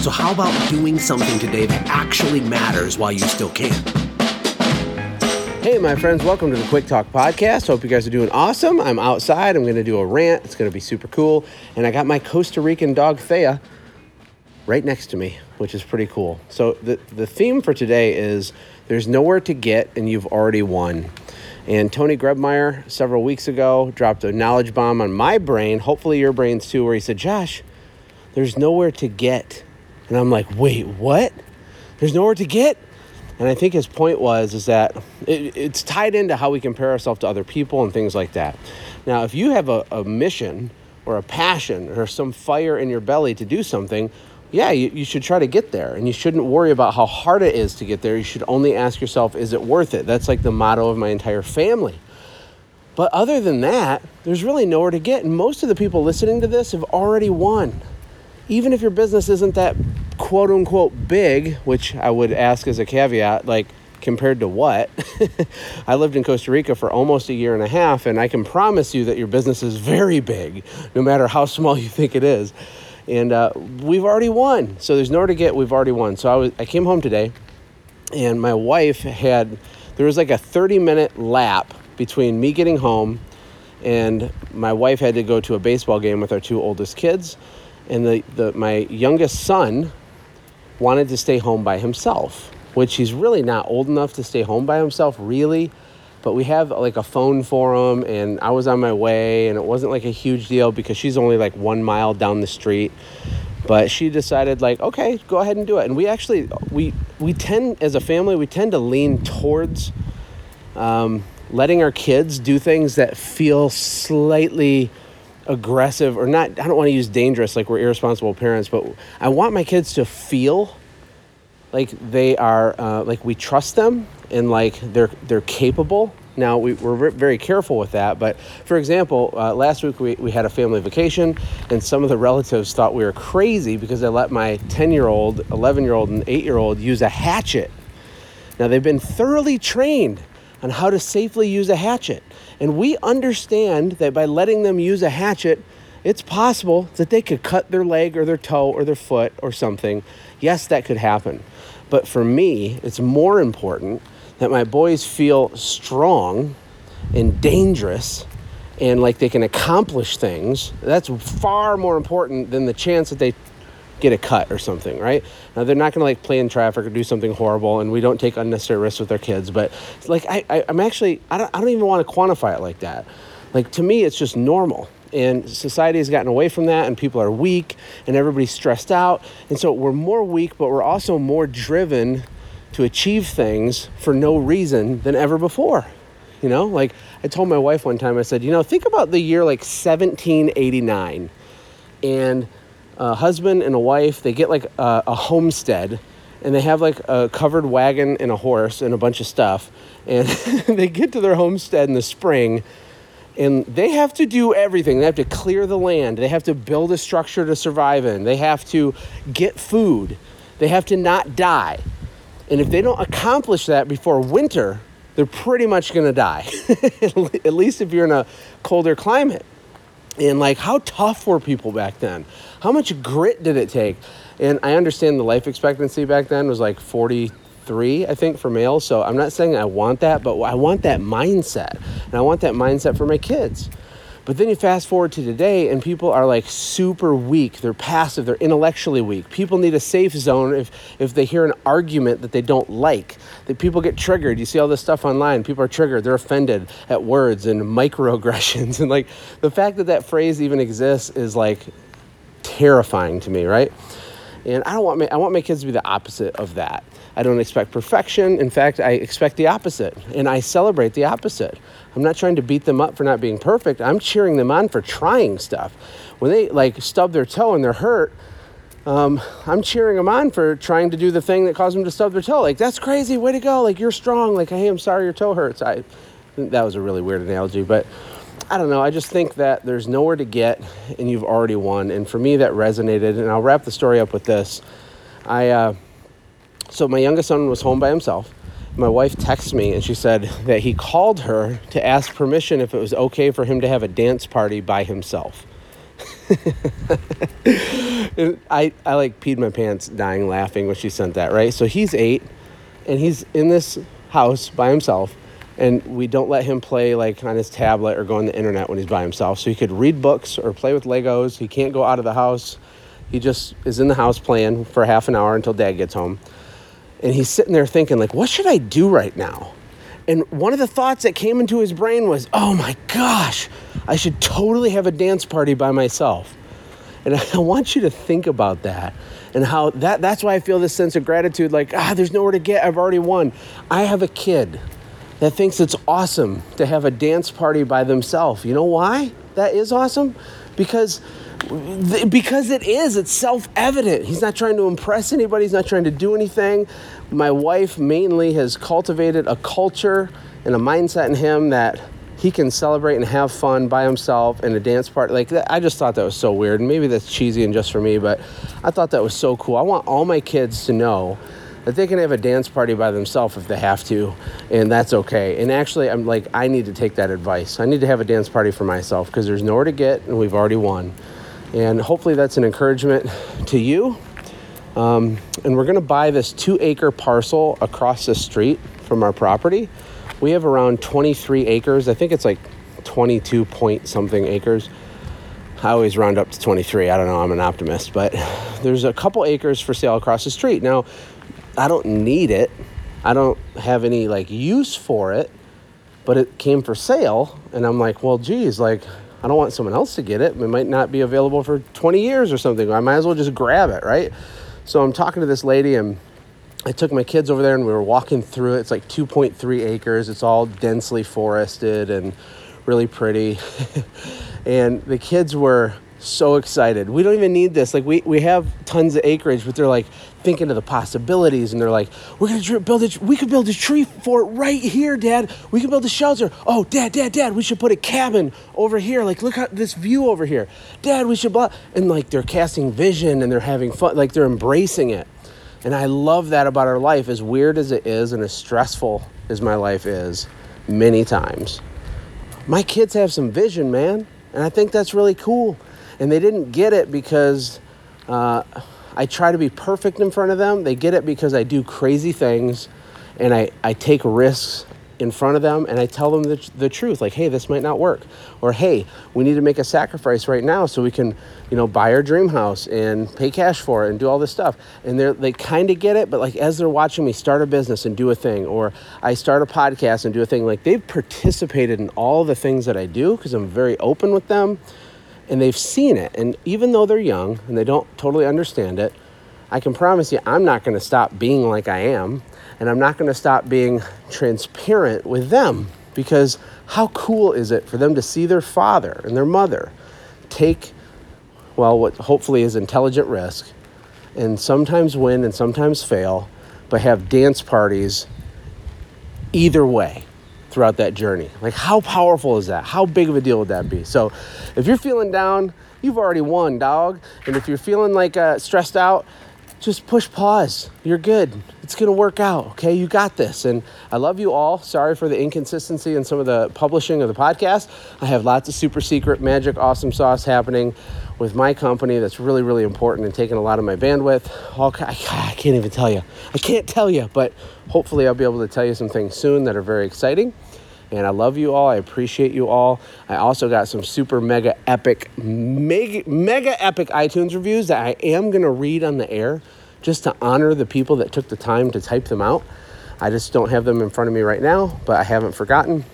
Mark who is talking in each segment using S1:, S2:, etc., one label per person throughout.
S1: So, how about doing something today that actually matters while you still can? Hey, my friends, welcome to the Quick Talk Podcast. Hope you guys are doing awesome. I'm outside. I'm going to do a rant. It's going to be super cool. And I got my Costa Rican dog, Thea, right next to me, which is pretty cool. So, the, the theme for today is there's nowhere to get, and you've already won. And Tony Grebmeier, several weeks ago, dropped a knowledge bomb on my brain, hopefully your brains too, where he said, Josh, there's nowhere to get. And I'm like, wait, what? There's nowhere to get? And I think his point was is that it, it's tied into how we compare ourselves to other people and things like that. Now, if you have a, a mission or a passion or some fire in your belly to do something, yeah, you, you should try to get there. And you shouldn't worry about how hard it is to get there. You should only ask yourself, is it worth it? That's like the motto of my entire family. But other than that, there's really nowhere to get. And most of the people listening to this have already won even if your business isn't that quote unquote big, which I would ask as a caveat, like compared to what? I lived in Costa Rica for almost a year and a half, and I can promise you that your business is very big, no matter how small you think it is. And uh, we've already won. So there's nowhere to get, we've already won. So I, was, I came home today, and my wife had, there was like a 30 minute lap between me getting home and my wife had to go to a baseball game with our two oldest kids and the, the my youngest son wanted to stay home by himself which he's really not old enough to stay home by himself really. But we have like a phone for him and i was on my way and it wasn't like a huge deal because she's only like one mile down the street. But she decided like okay go ahead and do it. And we actually we we tend as a family we tend to lean towards um, letting our kids do things that feel slightly aggressive or not I don't want to use dangerous like we're irresponsible parents, but I want my kids to feel like they are uh, like we trust them and like they're they're capable. Now we, we're very careful with that, but for example, uh, last week we, we had a family vacation, and some of the relatives thought we were crazy because I let my 10 year old, 11 year old, and 8 year old use a hatchet. Now they've been thoroughly trained on how to safely use a hatchet. And we understand that by letting them use a hatchet, it's possible that they could cut their leg or their toe or their foot or something. Yes, that could happen. But for me, it's more important that my boys feel strong and dangerous and like they can accomplish things. That's far more important than the chance that they get a cut or something, right? Now they're not going to like play in traffic or do something horrible, and we don't take unnecessary risks with our kids. But like I, I am actually I don't I don't even want to quantify it like that. Like to me, it's just normal. And society has gotten away from that, and people are weak, and everybody's stressed out. And so we're more weak, but we're also more driven to achieve things for no reason than ever before. You know, like I told my wife one time, I said, you know, think about the year like 1789. And a husband and a wife, they get like a, a homestead and they have like a covered wagon and a horse and a bunch of stuff. And they get to their homestead in the spring and they have to do everything. They have to clear the land, they have to build a structure to survive in, they have to get food, they have to not die. And if they don't accomplish that before winter, they're pretty much gonna die, at least if you're in a colder climate. And like, how tough were people back then? How much grit did it take? And I understand the life expectancy back then was like 43, I think, for males. So I'm not saying I want that, but I want that mindset. And I want that mindset for my kids. But then you fast forward to today, and people are like super weak. They're passive. They're intellectually weak. People need a safe zone if, if they hear an argument that they don't like. That people get triggered. You see all this stuff online. People are triggered. They're offended at words and microaggressions. And like the fact that that phrase even exists is like terrifying to me, right? And I don't want my, I want my kids to be the opposite of that. I don't expect perfection. In fact, I expect the opposite, and I celebrate the opposite. I'm not trying to beat them up for not being perfect. I'm cheering them on for trying stuff. When they like stub their toe and they're hurt, um, I'm cheering them on for trying to do the thing that caused them to stub their toe. Like, that's crazy, way to go. Like, you're strong. Like, hey, I'm sorry your toe hurts. I that was a really weird analogy, but I don't know. I just think that there's nowhere to get and you've already won. And for me, that resonated. And I'll wrap the story up with this. I, uh, so my youngest son was home by himself. My wife texted me and she said that he called her to ask permission if it was okay for him to have a dance party by himself. I, I like peed my pants dying laughing when she sent that, right? So he's eight and he's in this house by himself and we don't let him play like on his tablet or go on the internet when he's by himself. So he could read books or play with Legos. He can't go out of the house. He just is in the house playing for half an hour until dad gets home. And he's sitting there thinking like, what should I do right now? And one of the thoughts that came into his brain was, oh my gosh, I should totally have a dance party by myself. And I want you to think about that and how that that's why I feel this sense of gratitude like, ah, there's nowhere to get. I've already won. I have a kid that thinks it's awesome to have a dance party by themselves. You know why that is awesome? Because because it is it's self-evident. He's not trying to impress anybody he's not trying to do anything. My wife mainly has cultivated a culture and a mindset in him that he can celebrate and have fun by himself in a dance party. Like i just thought that was so weird. Maybe that's cheesy and just for me but i thought that was so cool. I want all my kids to know that they can have a dance party by themselves if they have to, and that's okay. And actually, I'm like, I need to take that advice. I need to have a dance party for myself because there's nowhere to get, and we've already won. And hopefully, that's an encouragement to you. Um, and we're going to buy this two acre parcel across the street from our property. We have around 23 acres. I think it's like 22 point something acres. I always round up to 23. I don't know, I'm an optimist, but there's a couple acres for sale across the street. Now, I don't need it. I don't have any like use for it, but it came for sale. And I'm like, well, geez, like, I don't want someone else to get it. It might not be available for 20 years or something. I might as well just grab it, right? So I'm talking to this lady and I took my kids over there and we were walking through it. It's like 2.3 acres. It's all densely forested and really pretty. and the kids were so excited. We don't even need this. Like we, we have tons of acreage, but they're like thinking of the possibilities and they're like, we're gonna build a we could build a tree fort right here, Dad. We could build a shelter. Oh, Dad, Dad, Dad, we should put a cabin over here. Like look at this view over here. Dad, we should blah and like they're casting vision and they're having fun, like they're embracing it. And I love that about our life, as weird as it is and as stressful as my life is, many times. My kids have some vision, man. And I think that's really cool and they didn't get it because uh, I try to be perfect in front of them. They get it because I do crazy things and I, I take risks in front of them and I tell them the, the truth like hey this might not work. Or hey we need to make a sacrifice right now so we can you know buy our dream house and pay cash for it and do all this stuff. And they they kind of get it but like as they're watching me start a business and do a thing or I start a podcast and do a thing like they've participated in all the things that I do because I'm very open with them and they've seen it. And even though they're young and they don't totally understand it, I can promise you I'm not going to stop being like I am. And I'm not going to stop being transparent with them because how cool is it for them to see their father and their mother take, well, what hopefully is intelligent risk and sometimes win and sometimes fail, but have dance parties either way throughout that journey. Like, how powerful is that? How big of a deal would that be? So, if you're feeling down, you've already won, dog. And if you're feeling like uh, stressed out, just push pause. You're good. It's going to work out. Okay. You got this. And I love you all. Sorry for the inconsistency in some of the publishing of the podcast. I have lots of super secret magic awesome sauce happening with my company that's really, really important and taking a lot of my bandwidth. All, I, I can't even tell you. I can't tell you, but hopefully I'll be able to tell you some things soon that are very exciting. And I love you all. I appreciate you all. I also got some super mega epic, mega, mega epic iTunes reviews that I am going to read on the air just to honor the people that took the time to type them out. I just don't have them in front of me right now, but I haven't forgotten.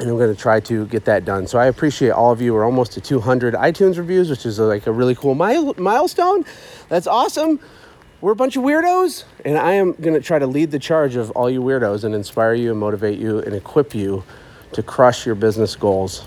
S1: And I'm going to try to get that done. So I appreciate all of you. We're almost to 200 iTunes reviews, which is uh, like a really cool milestone. That's awesome we're a bunch of weirdos, and I am going to try to lead the charge of all you weirdos and inspire you and motivate you and equip you to crush your business goals.